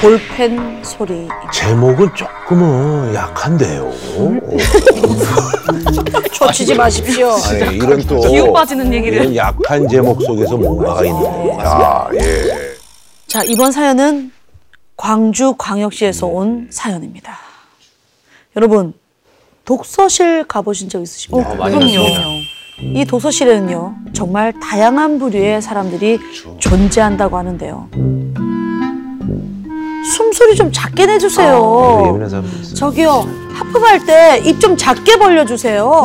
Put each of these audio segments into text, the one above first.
볼펜 소리. 제목은 조금은 약한데요. 초치지 마십시오. 아니 이런 또 기운 빠지는 얘기를. 이런 약한 제목 속에서 뭔가가 있는 겁니다. 예. 자, 이번 사연은 광주 광역시에서 온 사연입니다. 여러분, 독서실 가보신 적 있으십니까? 많이 갔습니다. 이 도서실에는요, 정말 다양한 부류의 사람들이 존재한다고 하는데요. 숨소리 좀 작게 내주세요. 예민한 사람도 있어요. 저기요, 하품할 때 입 좀 작게 벌려주세요.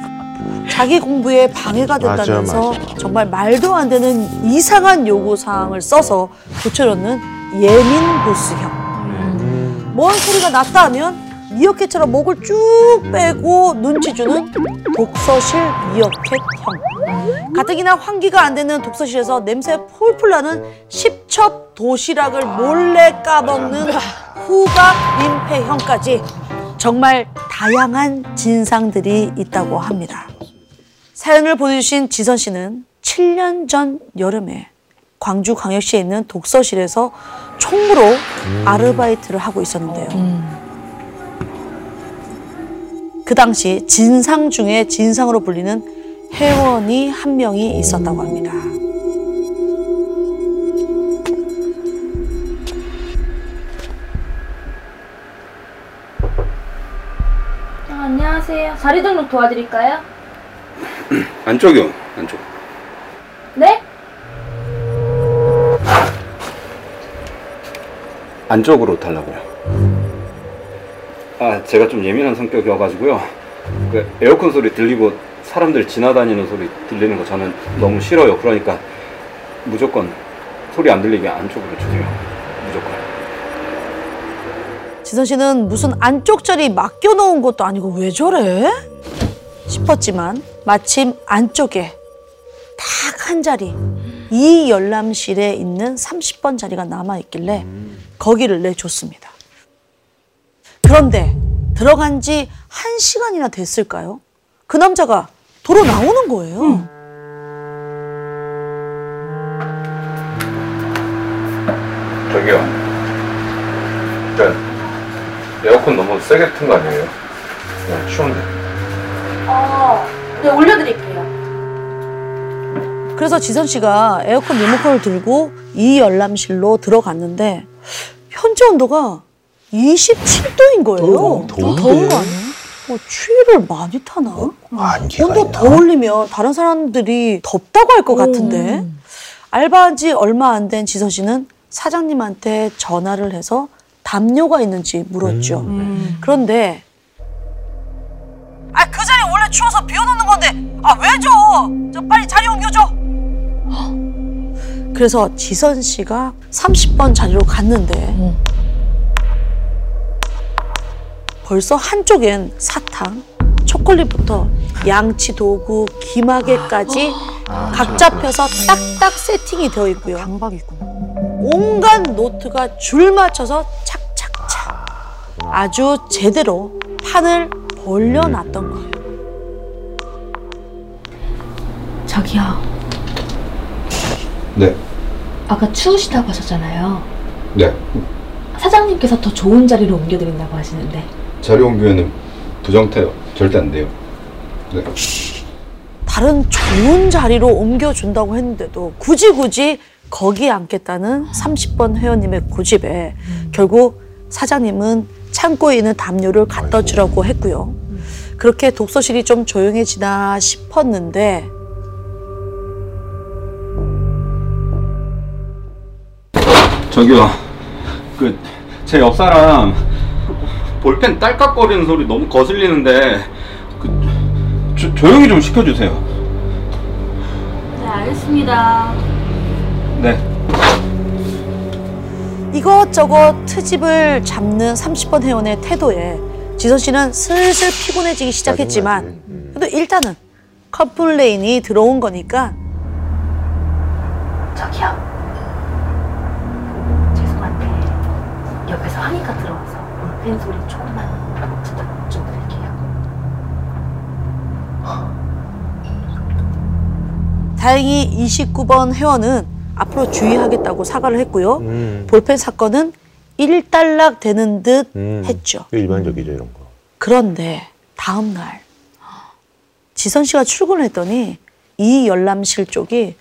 자기 공부에 방해가 된다면서 맞아, 맞아. 정말 말도 안 되는 이상한 요구사항을 써서 붙여놓는 예민 보스형. 뭔 소리가 났다 하면 미어캣처럼 목을 쭉 빼고 눈치 주는 독서실 미어캣형. 가뜩이나 환기가 안 되는 독서실에서 냄새 폴폴 나는 십첩 도시락을 몰래 까먹는 후가 민폐형까지 정말 다양한 진상들이 있다고 합니다. 사연을 보내주신 지선 씨는 7년 전 여름에 광주 광역시에 있는 독서실에서 총무로 아르바이트를 하고 있었는데요. 그 당시 진상 중에 진상으로 불리는 회원이 한 명이 있었다고 합니다. 아, 안녕하세요. 자리 등록 도와드릴까요? 안쪽이요, 안쪽. 네? 안쪽으로 달라고요. 아, 제가 좀 예민한 성격이어가지고요. 그 에어컨 소리 들리고 사람들 지나다니는 소리 들리는 거 저는 너무 싫어요. 그러니까 무조건 소리 안 들리게 안쪽으로 주세요. 무조건. 지선 씨는 무슨 안쪽 자리 맡겨놓은 것도 아니고 왜 저래? 싶었지만 마침 안쪽에 딱 한 자리 이 열람실에 있는 30번 자리가 남아있길래 거기를 내줬습니다. 그런데 들어간 지 한 시간이나 됐을까요? 그 남자가 도로 나오는 거예요. 저기요. 일단 에어컨 너무 세게 튼 거 아니에요? 그냥 추운데. 어, 네, 올려드릴게요. 그래서 지선 씨가 에어컨 리모컨을 들고 이 열람실로 들어갔는데 현재 온도가 27도인 거예요. 어, 더운데? 더운 거 아니에요? 뭐 추위를 많이 타나? 안개가 온도 있나? 더 올리면 다른 사람들이 덥다고 할 것 같은데 알바한 지 얼마 안 된 지선 씨는 사장님한테 전화를 해서 담요가 있는지 물었죠. 그런데 아 그 자리 원래 추워서 비워놓는 건데 아 왜 줘? 저 빨리 자리 옮겨줘. 그래서 지선 씨가 30번 자리로 갔는데 벌써 한쪽엔 사탕, 초콜릿부터 양치 도구, 기마개까지 각 잡혀서 딱딱 세팅이 되어 있고요. 강박 있구나. 온갖 노트가 줄 맞춰서 착착착 아주 제대로 판을 벌려놨던 거예요. 저기요. 네. 아까 추우시다고 하셨잖아요. 네. 사장님께서 더 좋은 자리로 옮겨드린다고 하시는데. 자리 옮기면은 부정태요. 절대 안 돼요. 네. 다른 좋은 자리로 옮겨준다고 했는데도 굳이 굳이 거기에 앉겠다는 30번 회원님의 고집에 결국 사장님은 창고에 있는 담요를 갖다 주라고 했고요. 그렇게 독서실이 좀 조용해지나 싶었는데 저기요. 그 제 옆 사람 그 볼펜 딸깍거리는 소리 너무 거슬리는데 그 조, 조용히 좀 시켜주세요. 네, 알겠습니다. 네. 이것저것 트집을 잡는 30번 회원의 태도에 지선 씨는 슬슬 피곤해지기 시작했지만 그래도 일단은 complain이 들어온 거니까 저기요. 죄송한데 옆에서 항의가 들어 볼펜 소리 조금만 부탁 좀 드릴게요. 다행히 29번 회원은 앞으로 주의하겠다고 사과를 했고요. 음. 볼펜 사건은 일단락 되는 듯 음. 했죠. 일반적이죠 이런 거. 그런데 다음 날 지선 씨가 출근을 했더니 이 열람실 쪽이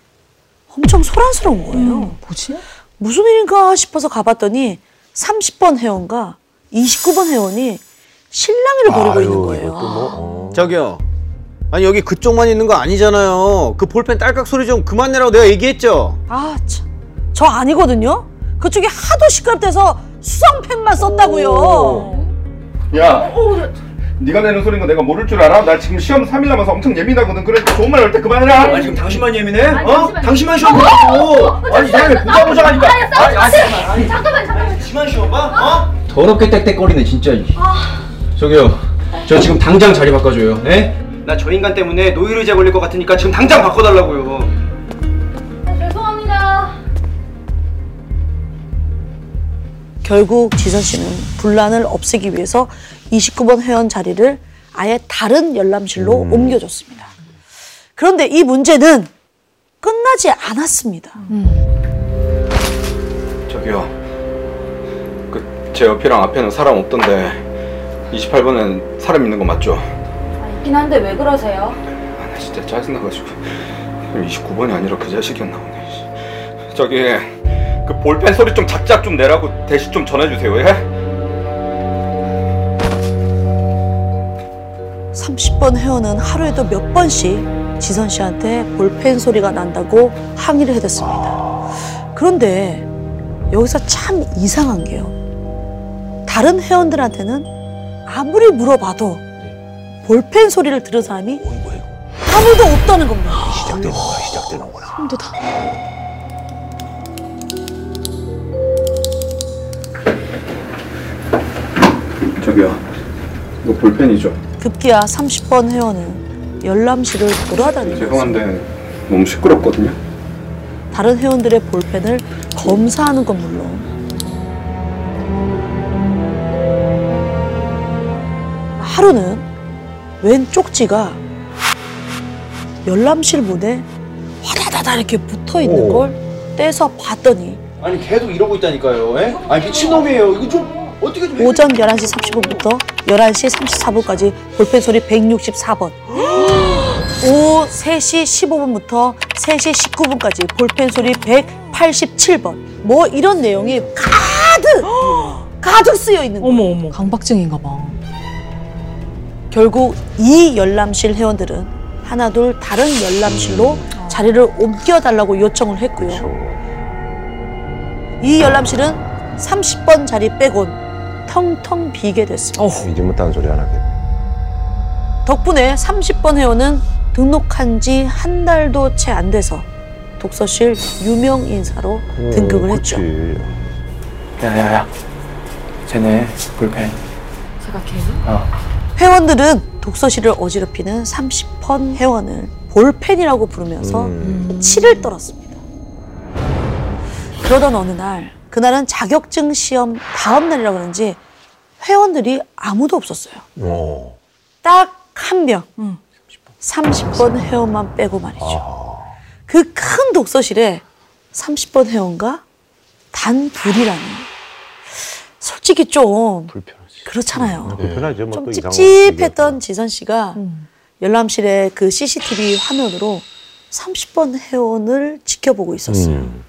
엄청 소란스러운 거예요. 뭐지? 무슨 일인가 싶어서 가봤더니 30번 회원과 29번 회원이 실랑이를 벌이고 있는 거예요. 이것도 뭐, 어. 저기요. 아니 여기 그쪽만 있는 거 아니잖아요. 그 볼펜 딸깍 소리 좀 그만 내라고 내가 얘기했죠. 아, 참. 저 아니거든요. 그쪽이 하도 시끄럽대서 수성펜만 썼다고요. 야, 네가 내는 소리인 거 내가 모를 줄 알아? 나 지금 시험 3일 남아서 엄청 예민하거든. 그러니까 좋은 말 할 때 그만해라. 아니 지금 당신만 예민해? 아니, 어? 당신만- 당신만 시험 보고. 아니, 사람이 보자 보자 하니까. 아니, 아니, 잠깐만, 잠깐만. 당신만 시험 봐? 어? 더럽게 땡땡거리네 진짜. 저기요. 저 지금 당장 자리 바꿔줘요. 예? 나 저 인간 때문에 노이로제 걸릴 것 같으니까 지금 당장 바꿔달라고요. 아, 죄송합니다. 결국 지선 씨는 분란을 없애기 위해서 29번 회원 자리를 아예 다른 열람실로 옮겨줬습니다. 그런데 이 문제는 끝나지 않았습니다. 저 제 옆이랑 앞에는 사람 없던데 28번엔 사람 있는 거 맞죠? 아, 있긴 한데 왜 그러세요? 아, 나 진짜 짜증나가지고 29번이 아니라 그 자식이었나 보네. 씨. 저기 그 볼펜 소리 좀 작작 좀 내라고 대신 좀 전해주세요. 예? 30번 회원은 하루에도 몇 번씩 지선 씨한테 볼펜 소리가 난다고 항의를 해댔습니다. 그런데 여기서 참 이상한 게요. 다른 회원들한테는 아무리 물어봐도 볼펜 소리를 들은 사람이 아무도 없다는 겁니다. 시작되는구나 시작되는구나. 힘들다. 저기요. 이거 볼펜이죠? 급기야 30번 회원은 열람실을 돌아다니면서 죄송한데 너무 시끄럽거든요. 다른 회원들의 볼펜을 검사하는 건 물론 하루는 웬 쪽지가 열람실 문에 와다다다 이렇게 붙어 있는 오. 걸 떼서 봤더니 아니 계속 이러고 있다니까요. 예? 아니 미친놈이에요. 이거 좀 어떻게 좀. 오전 11시 30분부터 11시 34분까지 볼펜 소리 164번. 오후 3시 15분부터 3시 19분까지 볼펜 소리 187번. 뭐 이런 내용이 가득 가득 쓰여 있는 거예요. 어머 어머. 강박증인가 봐. 결국 이 열람실 회원들은 하나둘 다른 열람실로 자리를 옮겨달라고 요청을 했고요. 이 열람실은 30번 자리 빼곤 텅텅 비게 됐습니다. 어. 이제 못하는 소리 안 하겠네. 덕분에 30번 회원은 등록한 지 한 달도 채 안 돼서 독서실 유명 인사로 등극을 했죠. 야야야 쟤네 볼펜 제가 걔요? 어 회원들은 독서실을 어지럽히는 30번 회원을 볼펜이라고 부르면서 음. 치를 떨었습니다. 그러던 어느 날, 그날은 자격증 시험 다음 날이라 그런지 회원들이 아무도 없었어요. 어. 딱한 명. 30번 회원만 빼고 말이죠. 그큰 독서실에 30번 회원과 단 둘이라니. 솔직히 좀 불편하지 그렇잖아요. 불편하죠. 좀 뭐또 이상한 찝찝했던 지선 씨가 열람실의 그 CCTV 화면으로 30번 회원을 지켜보고 있었어요. 음.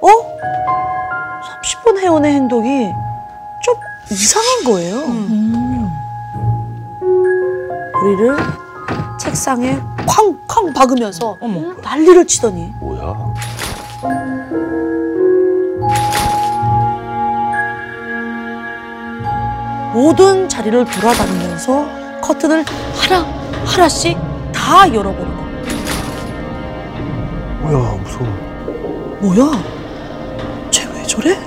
어? 30번 회원의 행동이 좀 이상한 거예요. 우리를 책상에 쾅쾅 박으면서 어머. 난리를 치더니 뭐야? 모든 자리를 돌아다니면서 커튼을 하나 하나씩 다 열어보는 겁니다. 뭐야 무서워. 뭐야? 쟤 왜 저래?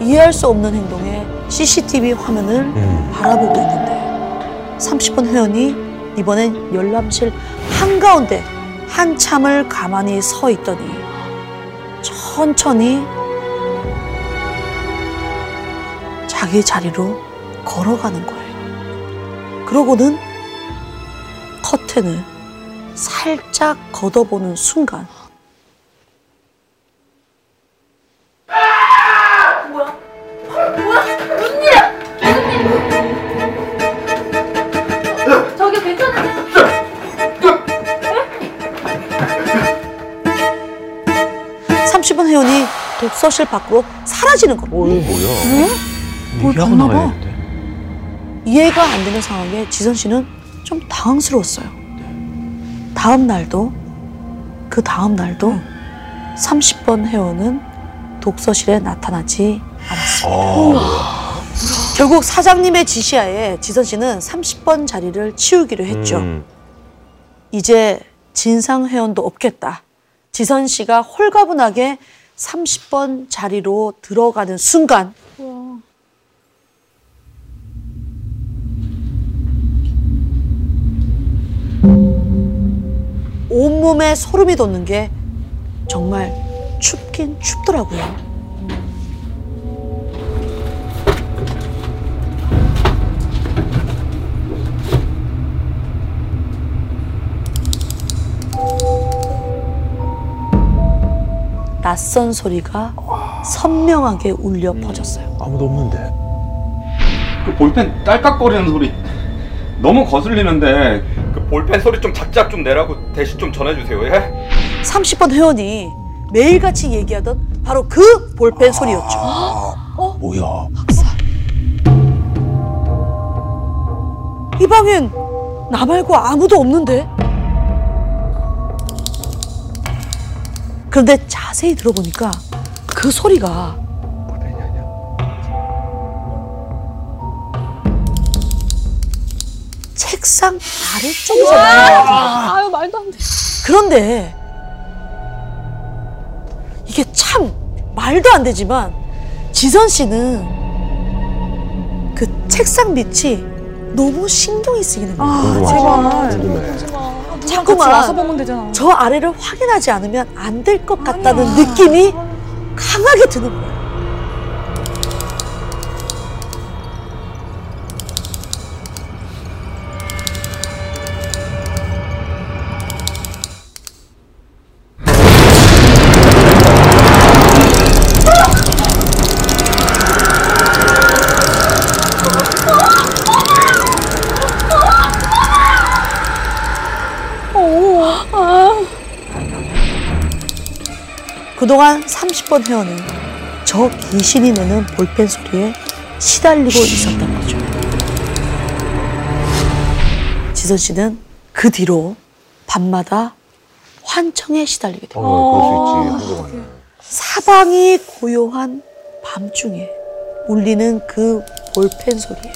이해할 수 없는 행동에 CCTV 화면을 음. 바라보고 있는데 30분 회원이 이번엔 열람실 한가운데 한참을 가만히 서 있더니 천천히 자기 자리로 걸어가는 거예요. 그러고는 커튼을 살짝 걷어보는 순간 회원이 독서실 밖으로 사라지는 겁니다. 어, 뭐야? 응? 뭘 얘기하고 봤나 봐. 나가야겠는데. 이해가 안 되는 상황에 지선 씨는 좀 당황스러웠어요. 다음 날도 그 다음 날도 30번 회원은 독서실에 나타나지 않았습니다. 결국 사장님의 지시하에 지선 씨는 30번 자리를 치우기로 했죠. 음. 이제 진상 회원도 없겠다. 지선 씨가 홀가분하게 30번 자리로 들어가는 순간 온몸에 소름이 돋는 게 정말 춥긴 춥더라고요. 낯선 소리가 선명하게 울려 퍼졌어요. 아무도 없는데. 그 볼펜 딸깍거리는 소리 너무 거슬리는데 그 볼펜 소리 좀 작작 좀 내라고 대신 좀 전해주세요. 예? 30번 회원이 매일같이 얘기하던 바로 그 볼펜 소리였죠. 뭐야? 이 방엔 나 말고 아무도 없는데? 그런데 자세히 들어보니까 그 소리가 책상 아래쪽에서 나는 거예요. 아유 말도 안 돼. 그런데 이게 참 말도 안 되지만 지선 씨는 그 책상 밑이 너무 신경이 쓰이는 거예요. 궁금하지? 제발. 궁금해. 자꾸만 와서 보면 되잖아. 저 아래를 확인하지 않으면 안 될 것 같다는 느낌이 강하게 드는 거예요. 그동안 30번 회원은 저 귀신이 내는 볼펜 소리에 시달리고 있었던 거죠. 지선 씨는 그 뒤로 밤마다 환청에 시달리게 됩니다. 어, 그럴 수 있지. 한동안. 사방이 고요한 밤중에 울리는 그 볼펜 소리에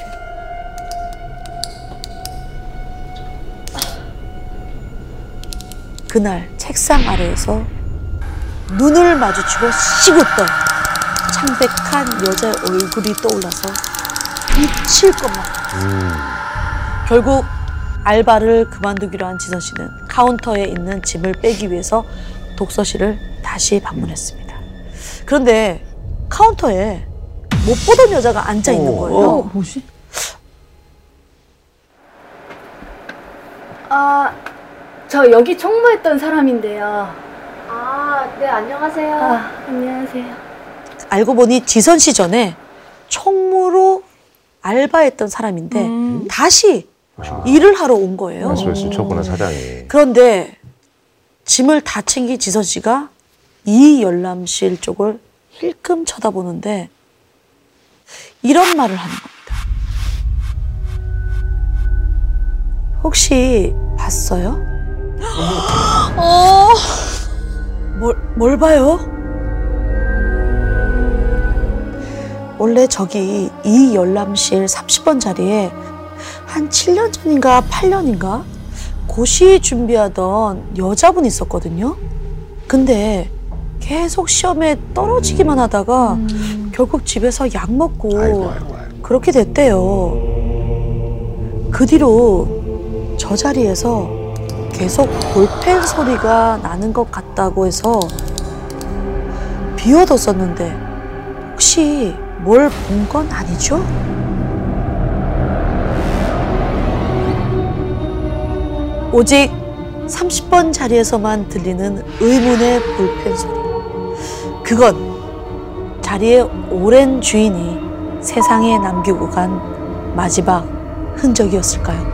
그날 책상 아래에서 눈을 마주치고 씩웃던 창백한 여자의 얼굴이 떠올라서 미칠 것만 같았어요. 결국 알바를 그만두기로 한 지선 씨는 카운터에 있는 짐을 빼기 위해서 독서실을 다시 방문했습니다. 그런데 카운터에 못 보던 여자가 앉아 있는 거예요. 뭐지? 아, 저 여기 총무했던 사람인데요. 아, 네, 안녕하세요. 아, 안녕하세요. 알고 보니 지선 씨 전에 총무로 알바했던 사람인데 다시 일을 하러 온 거예요. 말씀을 스쳤구나, 사장이. 그런데 짐을 다 챙긴 지선 씨가 이 열람실 쪽을 힐끔 쳐다보는데 이런 말을 하는 겁니다. 혹시 봤어요? 뭘, 뭘 봐요? 원래 저기 이 열람실 30번 자리에 한 7년 전인가 8년인가 고시 준비하던 여자분이 있었거든요. 근데 계속 시험에 떨어지기만 하다가 결국 집에서 약 먹고 아이고, 아이고, 아이고. 그렇게 됐대요. 그 뒤로 저 자리에서 계속 볼펜 소리가 나는 것 같다고 해서 비워뒀었는데 혹시 뭘 본 건 아니죠? 오직 30번 자리에서만 들리는 의문의 볼펜 소리. 그건 자리의 오랜 주인이 세상에 남기고 간 마지막 흔적이었을까요?